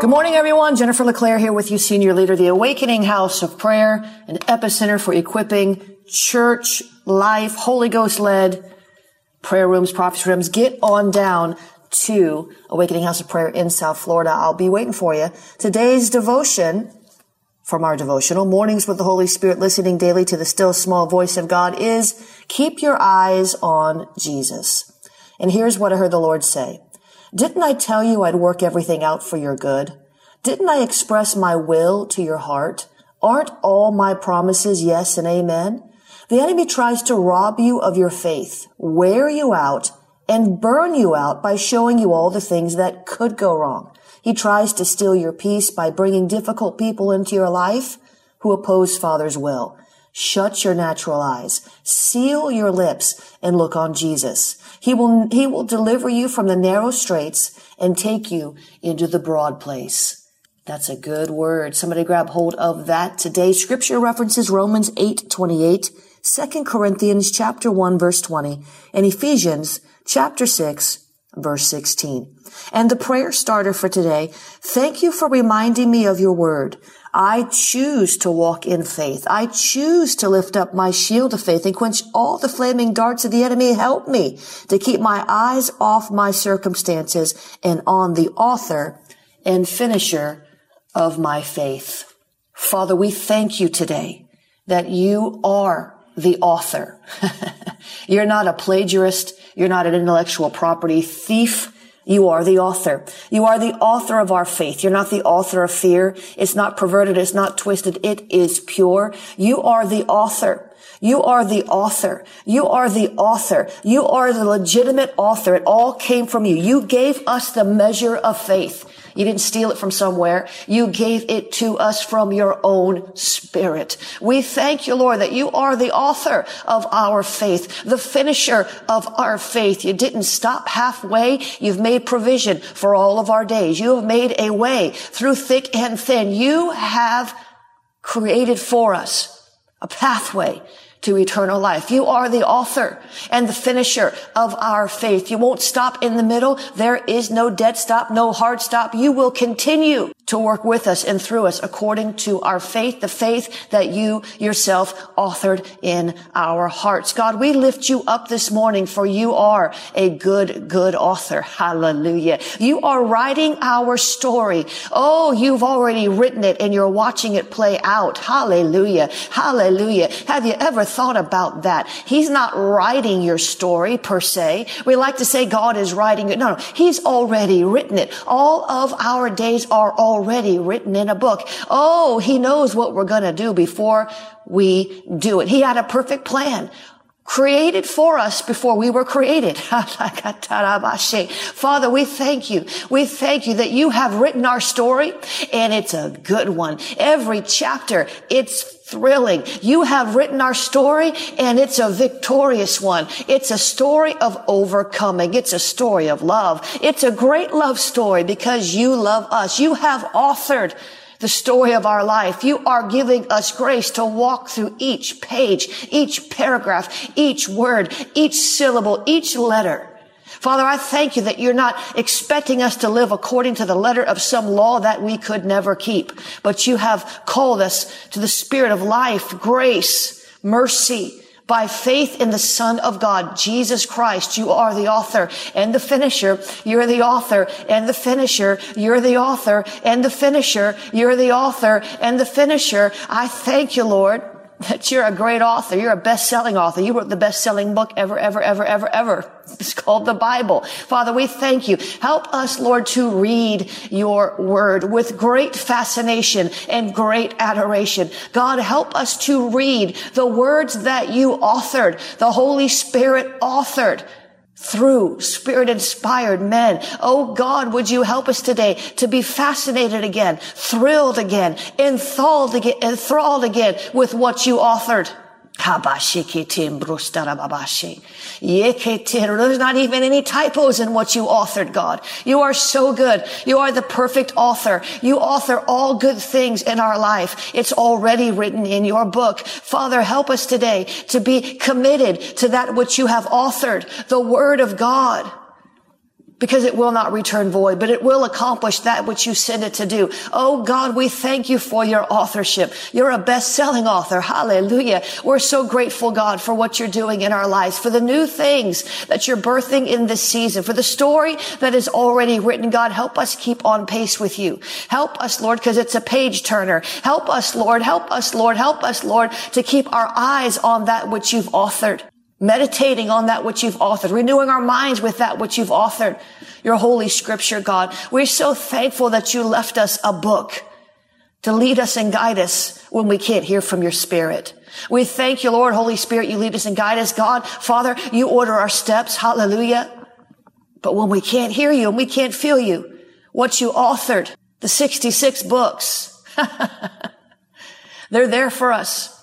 Good morning, everyone. Jennifer LeClaire here with you, Senior Leader, the Awakening House of Prayer, an epicenter for equipping church life, Holy Ghost led prayer rooms, prophecy rooms. Get on down to Awakening House of Prayer in South Florida. I'll be waiting for you. Today's devotion from our devotional, Mornings with the Holy Spirit, listening daily to the still small voice of God is keep your eyes on Jesus. And here's what I heard the Lord say. Didn't I tell you I'd work everything out for your good? Didn't I express my will to your heart? Aren't all my promises yes and amen? The enemy tries to rob you of your faith, wear you out, and burn you out by showing you all the things that could go wrong. He tries to steal your peace by bringing difficult people into your life who oppose Father's will. Shut your natural eyes, seal your lips, and look on Jesus. He will, he will deliver you from the narrow straits and take you into the broad place. That's a good word. Somebody grab hold of that today. Scripture references Romans 8, 28, 2 Corinthians chapter 1, verse 20, and Ephesians chapter 6, verse 16. And the prayer starter for today. Thank you for reminding me of your word. I choose to walk in faith. I choose to lift up my shield of faith and quench all the flaming darts of the enemy. Help me to keep my eyes off my circumstances and on the author and finisher of my faith. Father, we thank you today that you are the author. You're not a plagiarist. You're not an intellectual property thief. You are the author. You are the author of our faith. You're not the author of fear. It's not perverted. It's not twisted. It is pure. You are the author. You are the author. You are the author. You are the legitimate author. It all came from you. You gave us the measure of faith. You didn't steal it from somewhere. You gave it to us from your own spirit. We thank you, Lord, that you are the author of our faith, the finisher of our faith. You didn't stop halfway. You've made provision for all of our days. You have made a way through thick and thin. You have created for us a pathway to eternal life. You are the author and the finisher of our faith. You won't stop in the middle. There is no dead stop, no hard stop. You will continue to work with us and through us according to our faith, the faith that you yourself authored in our hearts. God, we lift you up this morning for you are a good, good author. Hallelujah. You are writing our story. Oh, you've already written it and you're watching it play out. Hallelujah. Hallelujah. Have you ever thought about that? He's not writing your story per se. We like to say God is writing it. No, no. He's already written it. All of our days are already written in a book. Oh, he knows what we're going to do before we do it. He had a perfect plan created for us before we were created. Father, we thank you. We thank you that you have written our story and it's a good one. Every chapter, it's thrilling. You have written our story and it's a victorious one. It's a story of overcoming. It's a story of love. It's a great love story because you love us. You have authored the story of our life. You are giving us grace to walk through each page, each paragraph, each word, each syllable, each letter. Father, I thank you that you're not expecting us to live according to the letter of some law that we could never keep, but you have called us to the spirit of life, grace, mercy, by faith in the Son of God, Jesus Christ, you are the author and the finisher. You're the author and the finisher. You're the author and the finisher. You're the author and the finisher. I thank you, Lord that you're a great author. You're a best-selling author. You wrote the best-selling book ever, ever, ever, ever, ever. It's called the Bible. Father, we thank you. Help us, Lord, to read your word with great fascination and great adoration. God, help us to read the words that you authored, the Holy Spirit authored through spirit inspired men. Oh God, would you help us today to be fascinated again, thrilled again, enthralled again, enthralled again with what you authored. There's not even any typos in what you authored, God. You are so good. You are the perfect author. You author all good things in our life. It's already written in your book. Father, help us today to be committed to that which you have authored, the word of God because it will not return void, but it will accomplish that which you send it to do. Oh God, we thank you for your authorship. You're a best-selling author. Hallelujah. We're so grateful, God, for what you're doing in our lives, for the new things that you're birthing in this season, for the story that is already written. God, help us keep on pace with you. Help us, Lord, because it's a page turner. Help us, Lord. Help us, Lord. Help us, Lord, to keep our eyes on that which you've authored meditating on that which you've authored, renewing our minds with that which you've authored, your holy scripture, God. We're so thankful that you left us a book to lead us and guide us when we can't hear from your spirit. We thank you, Lord, Holy Spirit, you lead us and guide us. God, Father, you order our steps. Hallelujah. But when we can't hear you and we can't feel you, what you authored, the 66 books, they're there for us.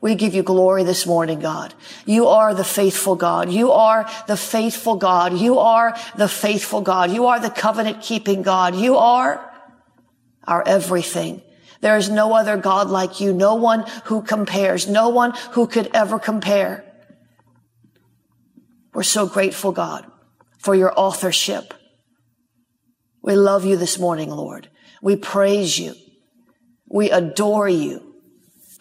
We give you glory this morning, God. You are the faithful God. You are the faithful God. You are the faithful God. You are the covenant keeping God. You are our everything. There is no other God like you. No one who compares. No one who could ever compare. We're so grateful, God, for your authorship. We love you this morning, Lord. We praise you. We adore you.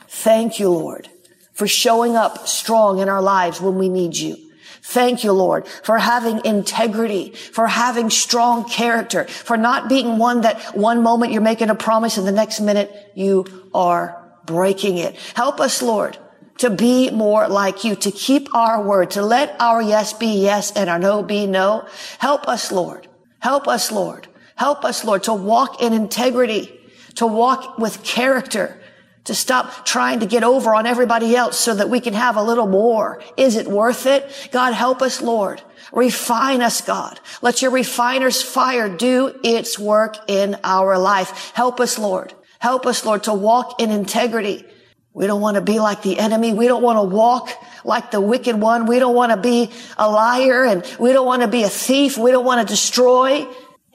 Thank you, Lord, for showing up strong in our lives when we need you. Thank you, Lord, for having integrity, for having strong character, for not being one that one moment you're making a promise and the next minute you are breaking it. Help us, Lord, to be more like you, to keep our word, to let our yes be yes and our no be no. Help us, Lord. Help us, Lord. Help us, Lord, to walk in integrity, to walk with character, to stop trying to get over on everybody else so that we can have a little more. Is it worth it? God, help us, Lord. Refine us, God. Let your refiner's fire do its work in our life. Help us, Lord. Help us, Lord, to walk in integrity. We don't want to be like the enemy. We don't want to walk like the wicked one. We don't want to be a liar and we don't want to be a thief. We don't want to destroy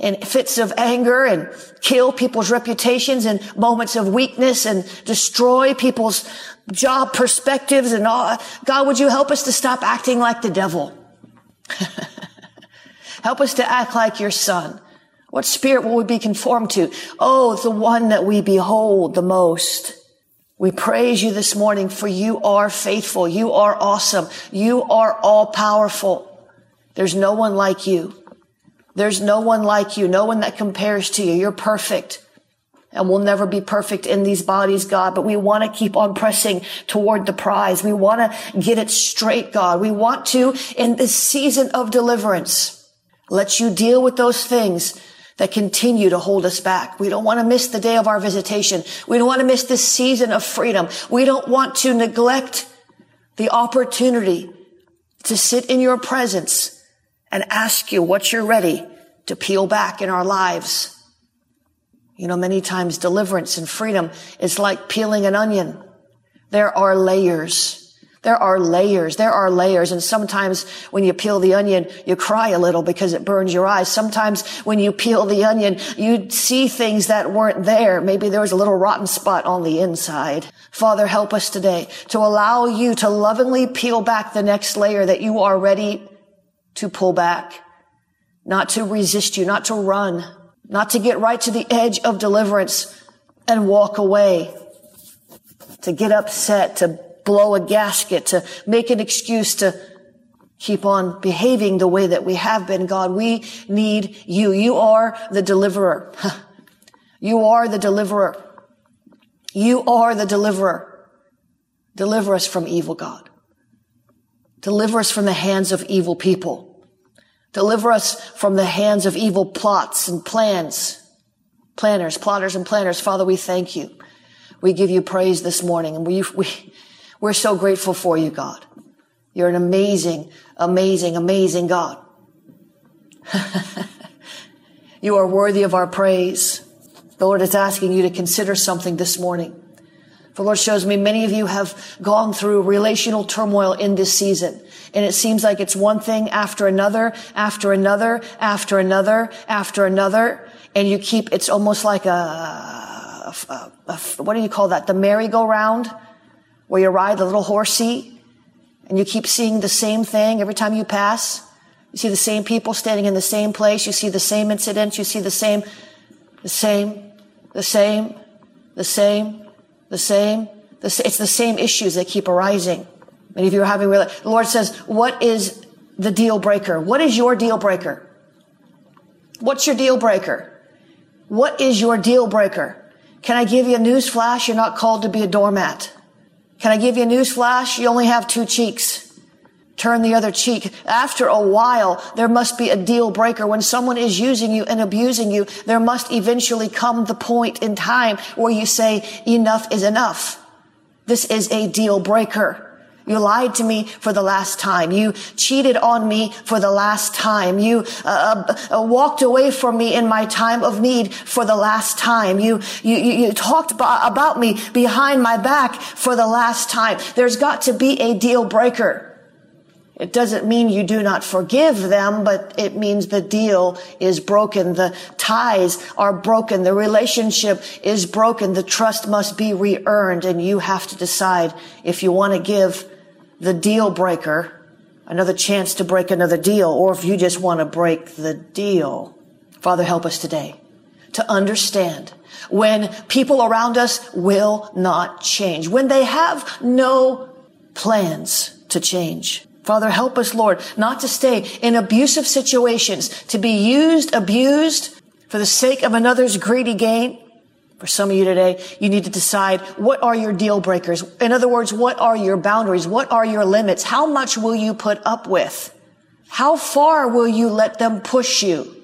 in fits of anger and kill people's reputations and moments of weakness and destroy people's job perspectives and all. God, would you help us to stop acting like the devil? help us to act like your son. What spirit will we be conformed to? Oh, the one that we behold the most. We praise you this morning for you are faithful. You are awesome. You are all powerful. There's no one like you. There's no one like you, no one that compares to you. You're perfect. And we'll never be perfect in these bodies, God, but we want to keep on pressing toward the prize. We want to get it straight, God. We want to, in this season of deliverance, let you deal with those things that continue to hold us back. We don't want to miss the day of our visitation. We don't want to miss this season of freedom. We don't want to neglect the opportunity to sit in your presence and ask you what you're ready to peel back in our lives. You know, many times deliverance and freedom is like peeling an onion. There are layers. There are layers. There are layers. And sometimes when you peel the onion, you cry a little because it burns your eyes. Sometimes when you peel the onion, you see things that weren't there. Maybe there was a little rotten spot on the inside. Father, help us today to allow you to lovingly peel back the next layer that you are ready to pull back. not to resist you, not to run, not to get right to the edge of deliverance and walk away, to get upset, to blow a gasket, to make an excuse to keep on behaving the way that we have been, God. We need you. You are the deliverer. You are the deliverer. You are the deliverer. Deliver us from evil, God. Deliver us from the hands of evil people. Deliver us from the hands of evil plots and plans. Planners, plotters and planners. Father, we thank you. We give you praise this morning and we, we, we're so grateful for you, God. You're an amazing, amazing, amazing God. you are worthy of our praise. The Lord is asking you to consider something this morning. The Lord shows me many of you have gone through relational turmoil in this season. And it seems like it's one thing after another, after another, after another, after another. And you keep, it's almost like a, a, a, a what do you call that? The merry-go-round where you ride the little horsey and you keep seeing the same thing every time you pass. You see the same people standing in the same place. You see the same incidents. You see the same, the same, the same, the same, the same. It's the same issues that keep arising. Many of you are having real. The Lord says, "What is the deal breaker? What is your deal breaker? What's your deal breaker? What is your deal breaker? Can I give you a news flash? You're not called to be a doormat. Can I give you a news flash? You only have two cheeks." turn the other cheek. After a while, there must be a deal breaker. When someone is using you and abusing you, there must eventually come the point in time where you say, enough is enough. This is a deal breaker. You lied to me for the last time. You cheated on me for the last time. You uh, uh, walked away from me in my time of need for the last time. You, you, you talked about me behind my back for the last time. There's got to be a deal breaker. It doesn't mean you do not forgive them, but it means the deal is broken. The ties are broken. The relationship is broken. The trust must be re-earned and you have to decide if you want to give the deal breaker another chance to break another deal or if you just want to break the deal. Father, help us today to understand when people around us will not change, when they have no plans to change. Father, help us, Lord, not to stay in abusive situations, to be used, abused for the sake of another's greedy gain. For some of you today, you need to decide what are your deal breakers? In other words, what are your boundaries? What are your limits? How much will you put up with? How far will you let them push you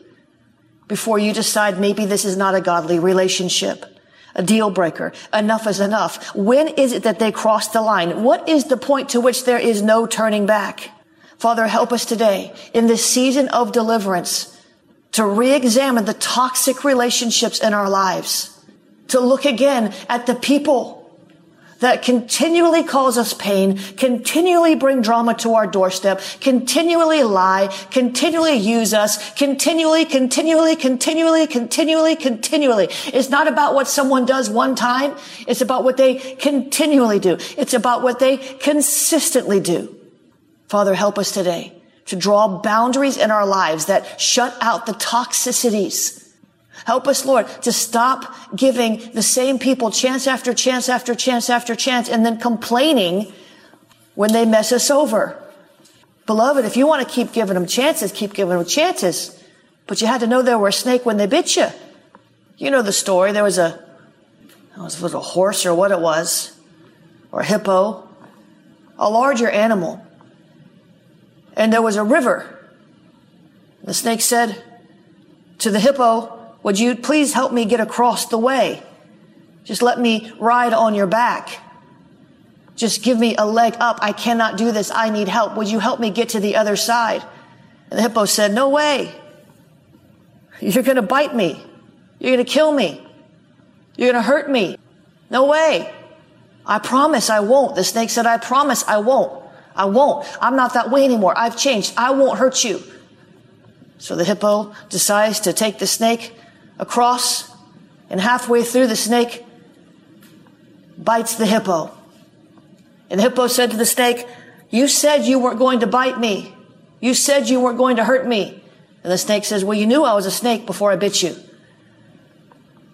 before you decide maybe this is not a godly relationship? a deal breaker. Enough is enough. When is it that they cross the line? What is the point to which there is no turning back? Father, help us today in this season of deliverance to re-examine the toxic relationships in our lives, to look again at the people that continually cause us pain, continually bring drama to our doorstep, continually lie, continually use us, continually, continually, continually, continually, continually. It's not about what someone does one time. It's about what they continually do. It's about what they consistently do. Father, help us today to draw boundaries in our lives that shut out the toxicities Help us, Lord, to stop giving the same people chance after chance after chance after chance and then complaining when they mess us over. Beloved, if you want to keep giving them chances, keep giving them chances. But you had to know they were a snake when they bit you. You know the story. There was a, was a horse or what it was, or a hippo, a larger animal. And there was a river. The snake said to the hippo, would you please help me get across the way? Just let me ride on your back. Just give me a leg up. I cannot do this. I need help. Would you help me get to the other side? And the hippo said, no way. You're going to bite me. You're going to kill me. You're going to hurt me. No way. I promise I won't. The snake said, I promise I won't. I won't. I'm not that way anymore. I've changed. I won't hurt you. So the hippo decides to take the snake across, and halfway through, the snake bites the hippo. And the hippo said to the snake, You said you weren't going to bite me. You said you weren't going to hurt me. And the snake says, well, you knew I was a snake before I bit you.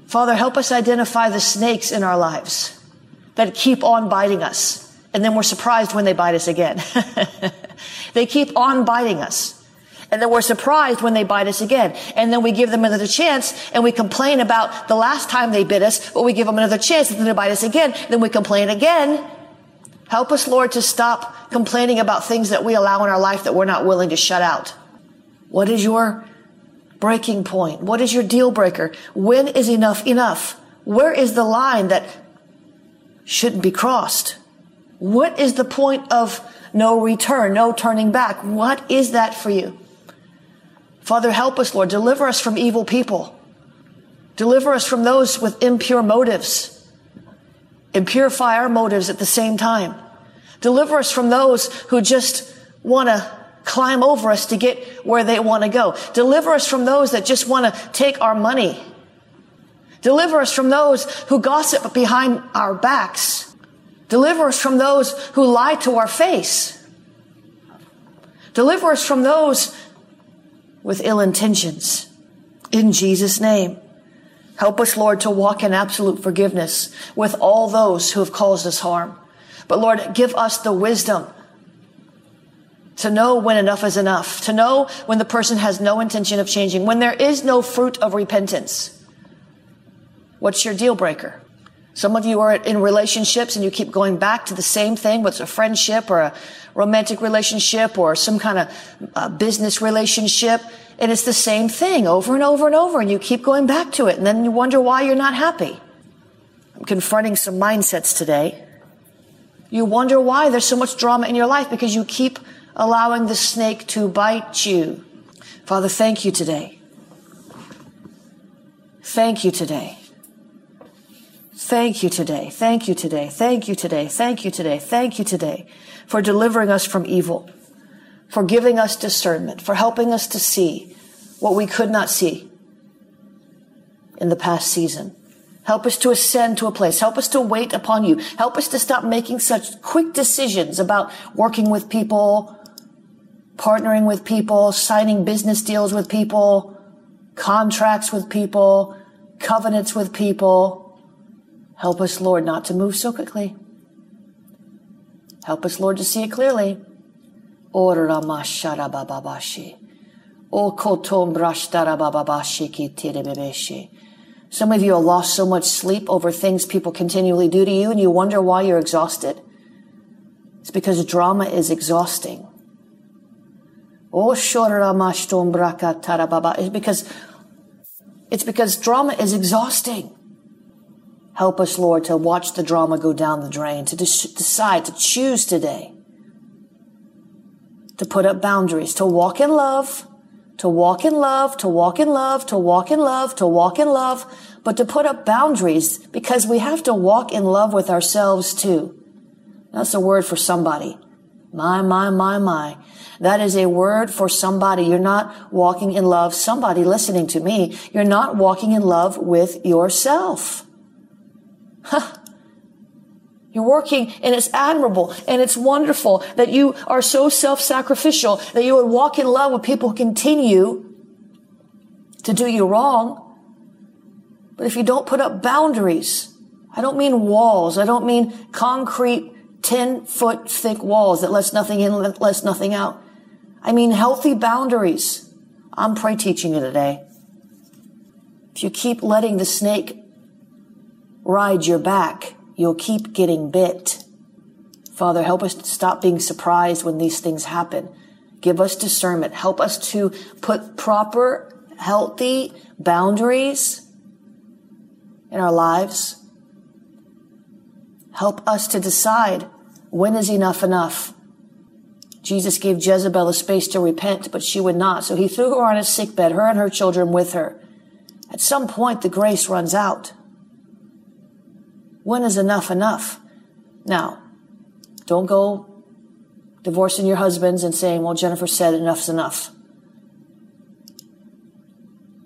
Father, help us identify the snakes in our lives that keep on biting us. And then we're surprised when they bite us again. they keep on biting us. And then we're surprised when they bite us again. And then we give them another chance and we complain about the last time they bit us, but we give them another chance and then they bite us again. Then we complain again. Help us, Lord, to stop complaining about things that we allow in our life that we're not willing to shut out. What is your breaking point? What is your deal breaker? When is enough enough? Where is the line that shouldn't be crossed? What is the point of no return, no turning back? What is that for you? Father, help us, Lord. Deliver us from evil people. Deliver us from those with impure motives and purify our motives at the same time. Deliver us from those who just want to climb over us to get where they want to go. Deliver us from those that just want to take our money. Deliver us from those who gossip behind our backs. Deliver us from those who lie to our face. Deliver us from those with ill intentions. In Jesus' name. Help us, Lord, to walk in absolute forgiveness with all those who have caused us harm. But Lord, give us the wisdom to know when enough is enough, to know when the person has no intention of changing, when there is no fruit of repentance. What's your deal breaker? Some of you are in relationships and you keep going back to the same thing, what's a friendship or a romantic relationship or some kind of uh, business relationship. And it's the same thing over and over and over and you keep going back to it and then you wonder why you're not happy. I'm confronting some mindsets today. You wonder why there's so much drama in your life because you keep allowing the snake to bite you. Father, thank you today. Thank you today. Thank you today. Thank you today. Thank you today. Thank you today. Thank you today for delivering us from evil, for giving us discernment, for helping us to see what we could not see in the past season. Help us to ascend to a place. Help us to wait upon you. Help us to stop making such quick decisions about working with people, partnering with people, signing business deals with people, contracts with people, covenants with people. Help us, Lord, not to move so quickly. Help us, Lord, to see it clearly. Some of you have lost so much sleep over things people continually do to you and you wonder why you're exhausted. It's because drama is exhausting. o Oh, it's because it's because drama is exhausting. Help us, Lord, to watch the drama go down the drain, to decide, to choose today, to put up boundaries, to walk in love, to walk in love, to walk in love, to walk in love, to walk in love, but to put up boundaries because we have to walk in love with ourselves too. That's a word for somebody. My, my, my, my. That is a word for somebody. You're not walking in love. Somebody listening to me, you're not walking in love with yourself. Huh. You're working and it's admirable and it's wonderful that you are so self-sacrificial that you would walk in love with people who continue to do you wrong. But if you don't put up boundaries, I don't mean walls. I don't mean concrete 10 foot thick walls that lets nothing in, lets nothing out. I mean healthy boundaries. I'm pray teaching you today. If you keep letting the snake ride your back, you'll keep getting bit. Father, help us to stop being surprised when these things happen. Give us discernment. Help us to put proper, healthy boundaries in our lives. Help us to decide when is enough enough. Jesus gave Jezebel a space to repent, but she would not. So he threw her on a sick bed, her and her children with her. At some point, the grace runs out. When is enough enough? Now, don't go divorcing your husbands and saying, well, Jennifer said enough's enough.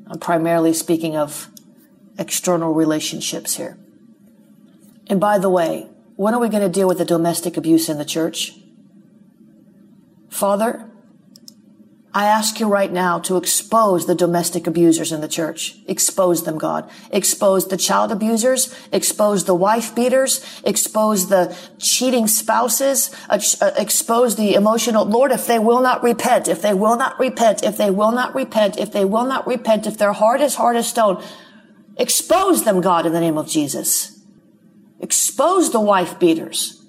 I'm primarily speaking of external relationships here. And by the way, when are we going to deal with the domestic abuse in the church? Father, I ask you right now to expose the domestic abusers in the church. Expose them, God. Expose the child abusers. Expose the wife beaters. Expose the cheating spouses. Uh, expose the emotional. Lord, if they will not repent, if they will not repent, if they will not repent, if they will not repent, if their heart is hard as stone, expose them, God, in the name of Jesus. Expose the wife beaters.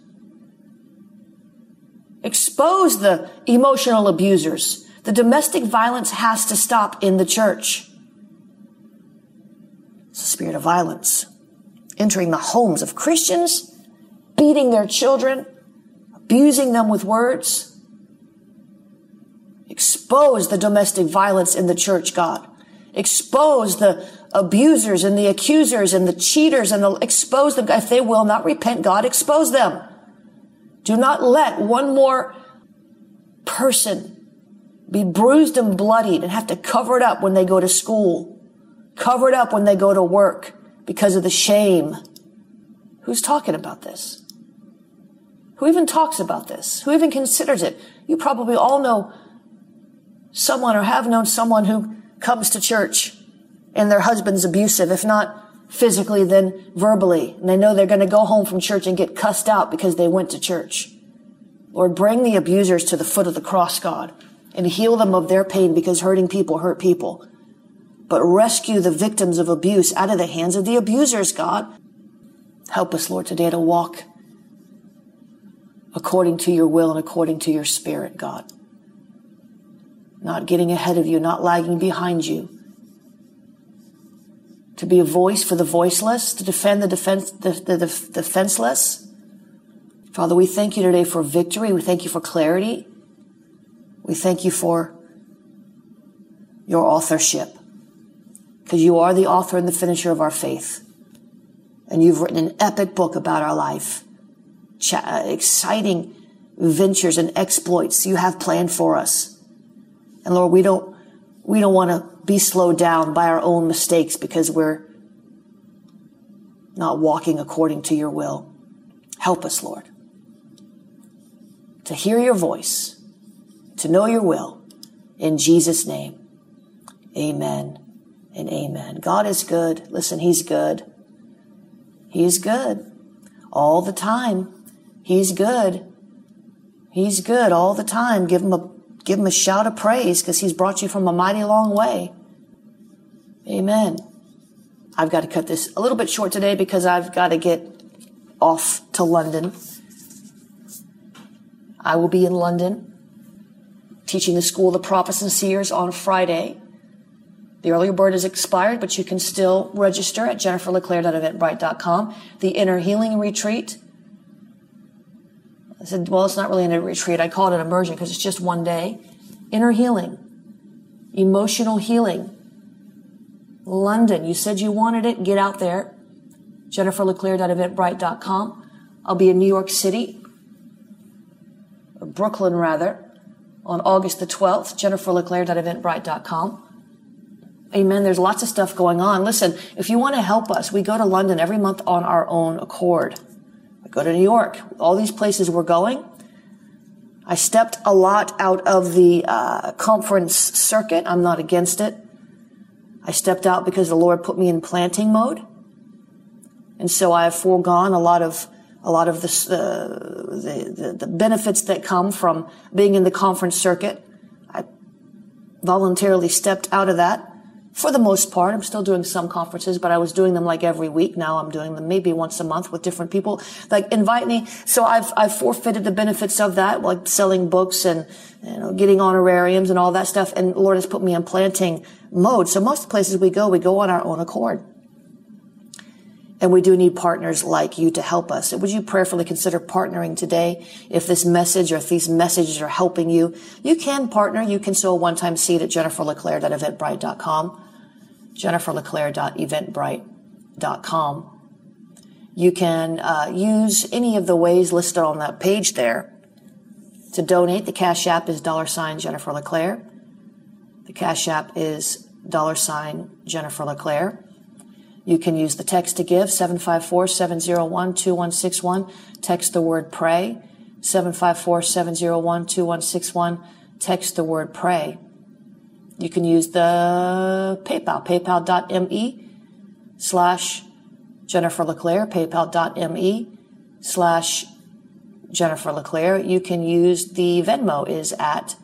Expose the emotional abusers. The domestic violence has to stop in the church. It's a spirit of violence entering the homes of Christians, beating their children, abusing them with words. Expose the domestic violence in the church, God. Expose the abusers and the accusers and the cheaters and the, expose them. If they will not repent, God, expose them. Do not let one more person be bruised and bloodied and have to cover it up when they go to school, cover it up when they go to work because of the shame. Who's talking about this? Who even talks about this? Who even considers it? You probably all know someone or have known someone who comes to church and their husband's abusive, if not physically, then verbally. And they know they're going to go home from church and get cussed out because they went to church. Lord, bring the abusers to the foot of the cross, God and heal them of their pain because hurting people hurt people. But rescue the victims of abuse out of the hands of the abusers, God. Help us, Lord, today to walk according to your will and according to your spirit, God. Not getting ahead of you, not lagging behind you. To be a voice for the voiceless, to defend the, defense, the, the, the defenseless. Father, we thank you today for victory. We thank you for clarity. We thank you for your authorship because you are the author and the finisher of our faith. And you've written an epic book about our life, Ch- uh, exciting ventures and exploits you have planned for us. And Lord, we don't, we don't want to be slowed down by our own mistakes because we're not walking according to your will. Help us, Lord, to hear your voice to know your will. In Jesus' name, amen and amen. God is good. Listen, He's good. He's good all the time. He's good. He's good all the time. Give him a, give him a shout of praise because he's brought you from a mighty long way. Amen. I've got to cut this a little bit short today because I've got to get off to London. I will be in London teaching the School of the Prophets and Seers on Friday. The earlier bird has expired, but you can still register at jenniferleclaire.eventbrite.com. The Inner Healing Retreat. I said, well, it's not really a retreat. I call it an immersion because it's just one day. Inner healing, emotional healing. London, you said you wanted it. Get out there. jenniferleclaire.eventbrite.com. I'll be in New York City, Brooklyn rather, on August the 12th, jenniferleclaire.eventbrite.com. Amen. There's lots of stuff going on. Listen, if you want to help us, we go to London every month on our own accord. We go to New York, all these places we're going. I stepped a lot out of the uh, conference circuit. I'm not against it. I stepped out because the Lord put me in planting mode. And so I have foregone a lot of a lot of the, uh, the, the, the benefits that come from being in the conference circuit. I voluntarily stepped out of that for the most part. I'm still doing some conferences, but I was doing them like every week. Now I'm doing them maybe once a month with different people. Like invite me. So I've, I've forfeited the benefits of that, like selling books and, you know, getting honorariums and all that stuff. And Lord has put me in planting mode. So most places we go, we go on our own accord. And we do need partners like you to help us. would you prayerfully consider partnering today? If this message or if these messages are helping you, you can partner. You can sow a one-time seed at jenniferleclaire.eventbrite.com, jenniferleclaire.eventbrite.com. You can uh, use any of the ways listed on that page there to donate. The Cash App is dollar sign Jennifer LeClaire. The Cash App is dollar sign Jennifer LeClaire. You can use the text to give 754-701-2161. Text the word pray 754-701-2161. Text the word pray. You can use the PayPal, paypal.me slash Jennifer LeClaire, paypal.me slash Jennifer LeClaire. You can use the Venmo is at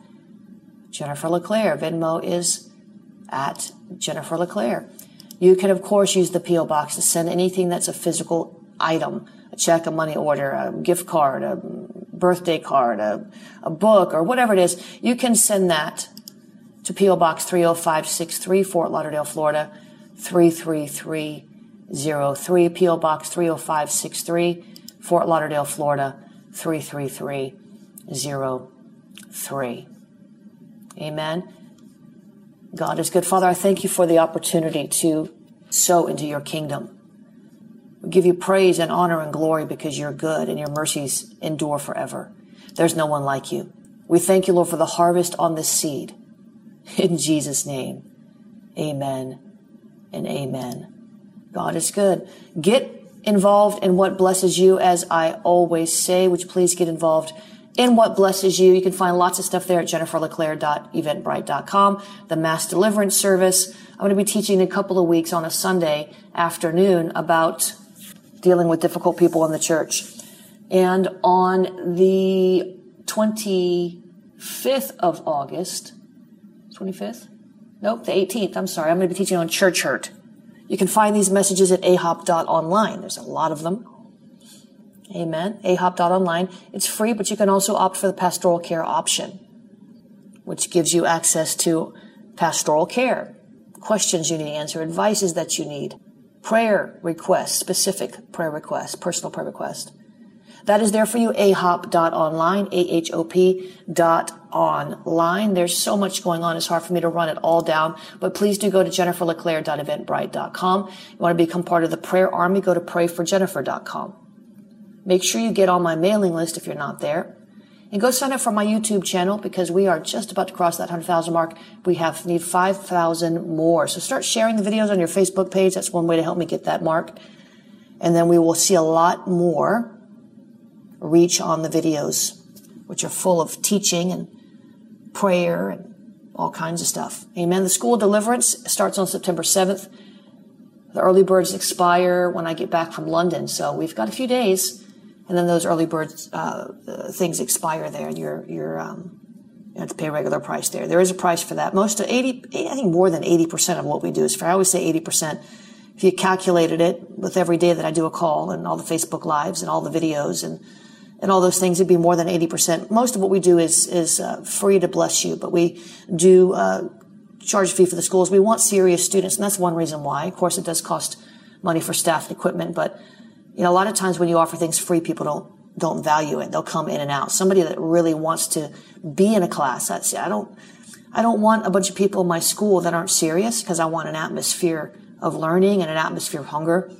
Jennifer LeClaire. Venmo is at Jennifer LeClaire. You can, of course, use the P.O. box to send anything that's a physical item, a check, a money order, a gift card, a birthday card, a, a book, or whatever it is. You can send that to P.O. Box 30563, Fort Lauderdale, Florida, 33303. P.O. Box 30563, Fort Lauderdale, Florida, 33303. Amen. God is good. Father, I thank you for the opportunity to sow into your kingdom. We give you praise and honor and glory because you're good and your mercies endure forever. There's no one like you. We thank you, Lord, for the harvest on this seed. In Jesus' name, amen and amen. God is good. Get involved in what blesses you, as I always say, which please get involved in what blesses you. You can find lots of stuff there at jenniferleclaire.eventbrite.com, the mass deliverance service. I'm going to be teaching in a couple of weeks on a Sunday afternoon about dealing with difficult people in the church. And on the 25th of August, 25th? Nope, the 18th. I'm sorry. I'm going to be teaching on church hurt. You can find these messages at ahop.online. There's a lot of them. Amen. ahop.online. It's free, but you can also opt for the pastoral care option, which gives you access to pastoral care, questions you need to answer, advices that you need, prayer requests, specific prayer requests, personal prayer requests. That is there for you, ahop.online, A-H-O-P dot online. There's so much going on. It's hard for me to run it all down, but please do go to jenniferleclaire.eventbrite.com. You want to become part of the prayer army, go to prayforjennifer.com. Make sure you get on my mailing list if you're not there. And go sign up for my YouTube channel because we are just about to cross that 100,000 mark. We have need 5,000 more. So start sharing the videos on your Facebook page. That's one way to help me get that mark. And then we will see a lot more reach on the videos, which are full of teaching and prayer and all kinds of stuff. Amen. The School Deliverance starts on September 7th. The early birds expire when I get back from London. So we've got a few days and then those early birds uh, things expire there, and you're you're um, you have to pay a regular price there. There is a price for that. Most of eighty, I think more than eighty percent of what we do is free. I always say eighty percent. If you calculated it with every day that I do a call and all the Facebook lives and all the videos and and all those things, it'd be more than eighty percent. Most of what we do is is uh, free to bless you, but we do uh, charge a fee for the schools. We want serious students, and that's one reason why. Of course, it does cost money for staff and equipment, but you know, a lot of times when you offer things free, people don't don't value it. They'll come in and out. Somebody that really wants to be in a class. That's I don't I don't want a bunch of people in my school that aren't serious because I want an atmosphere of learning and an atmosphere of hunger.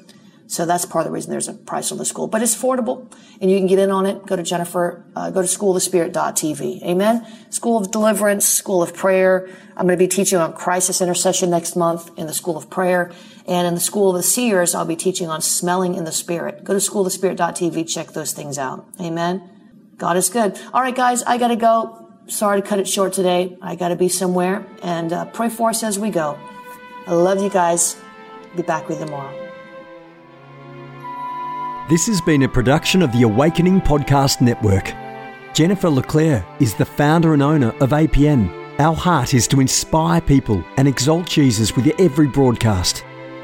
So that's part of the reason there's a price on the school, but it's affordable and you can get in on it. Go to Jennifer, uh, go to schoolofthespirit.tv. Amen. School of deliverance, school of prayer. I'm going to be teaching on crisis intercession next month in the school of prayer. And in the school of the seers, I'll be teaching on smelling in the spirit. Go to schoolofthespirit.tv. Check those things out. Amen. God is good. All right, guys, I got to go. Sorry to cut it short today. I got to be somewhere and uh, pray for us as we go. I love you guys. Be back with you tomorrow. This has been a production of the Awakening Podcast Network. Jennifer LeClaire is the founder and owner of APN. Our heart is to inspire people and exalt Jesus with every broadcast.